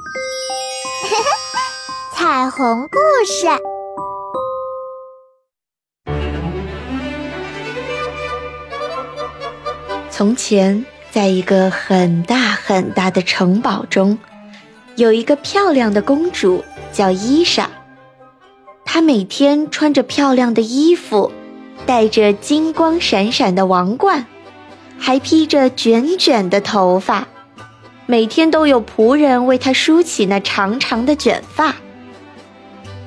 彩虹故事。从前，在一个很大很大的城堡中，有一个漂亮的公主，叫伊莎。她每天穿着漂亮的衣服，戴着金光闪闪的王冠，还披着卷卷的头发。每天都有仆人为她梳起那长长的卷发。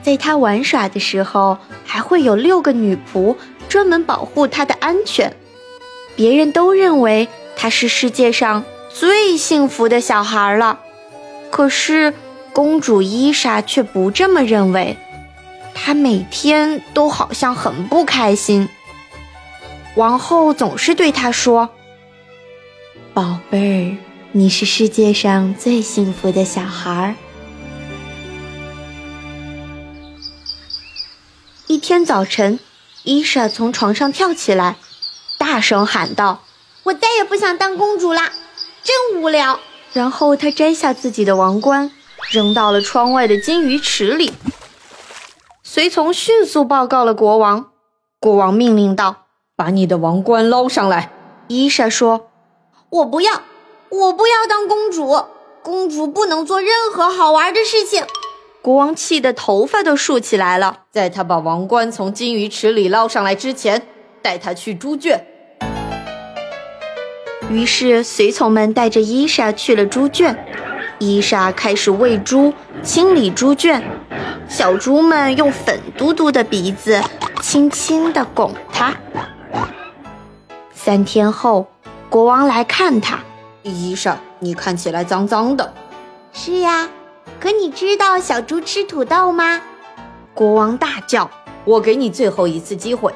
在她玩耍的时候，还会有六个女仆专门保护她的安全。别人都认为她是世界上最幸福的小孩了，可是公主伊莎却不这么认为。她每天都好像很不开心。王后总是对她说：“宝贝，你是世界上最幸福的小孩儿。”一天早晨，伊莎从床上跳起来。大声喊道：“我再也不想当公主啦，真无聊。”然后她摘下自己的王冠，扔到了窗外的金鱼池里。随从迅速报告了国王。国王命令道：“把你的王冠捞上来。”伊莎说：“我不要，我不要当公主。公主不能做任何好玩的事情。”国王气得头发都竖起来了。在他把王冠从金鱼池里捞上来之前，带他去猪圈。于是，随从们带着伊莎去了猪圈。伊莎开始喂猪、清理猪圈，小猪们用粉嘟嘟的鼻子轻轻地拱它。三天后，国王来看他，伊莎，你看起来脏脏的。是呀，可你知道小猪吃土豆吗？国王大叫：“我给你最后一次机会，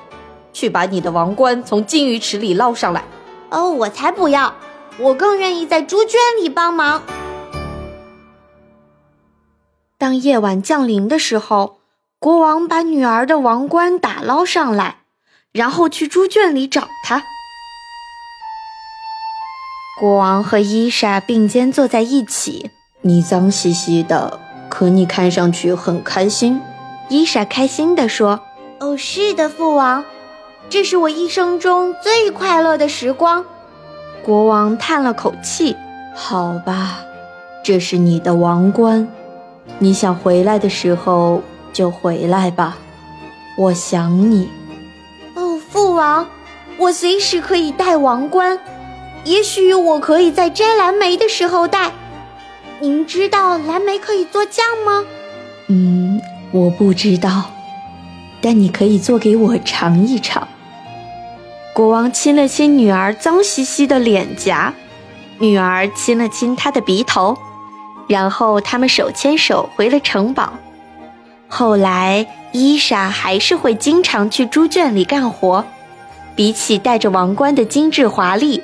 去把你的王冠从金鱼池里捞上来。”哦，我才不要！我更愿意在猪圈里帮忙。当夜晚降临的时候，国王把女儿的王冠打捞上来，然后去猪圈里找她。国王和伊莎并肩坐在一起。你脏兮兮的，可你看上去很开心。伊莎开心地说：“哦，是的，父王。”这是我一生中最快乐的时光。国王叹了口气：“好吧，这是你的王冠。你想回来的时候就回来吧，我想你。”哦，父王，我随时可以戴王冠。也许我可以在摘蓝莓的时候戴。您知道蓝莓可以做酱吗？嗯，我不知道，但你可以做给我尝一尝。国王亲了亲女儿脏兮兮的脸颊，女儿亲了亲他的鼻头，然后他们手牵手回了城堡。后来，伊莎还是会经常去猪圈里干活。比起戴着王冠的精致华丽，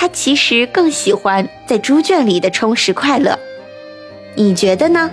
他其实更喜欢在猪圈里的充实快乐。你觉得呢？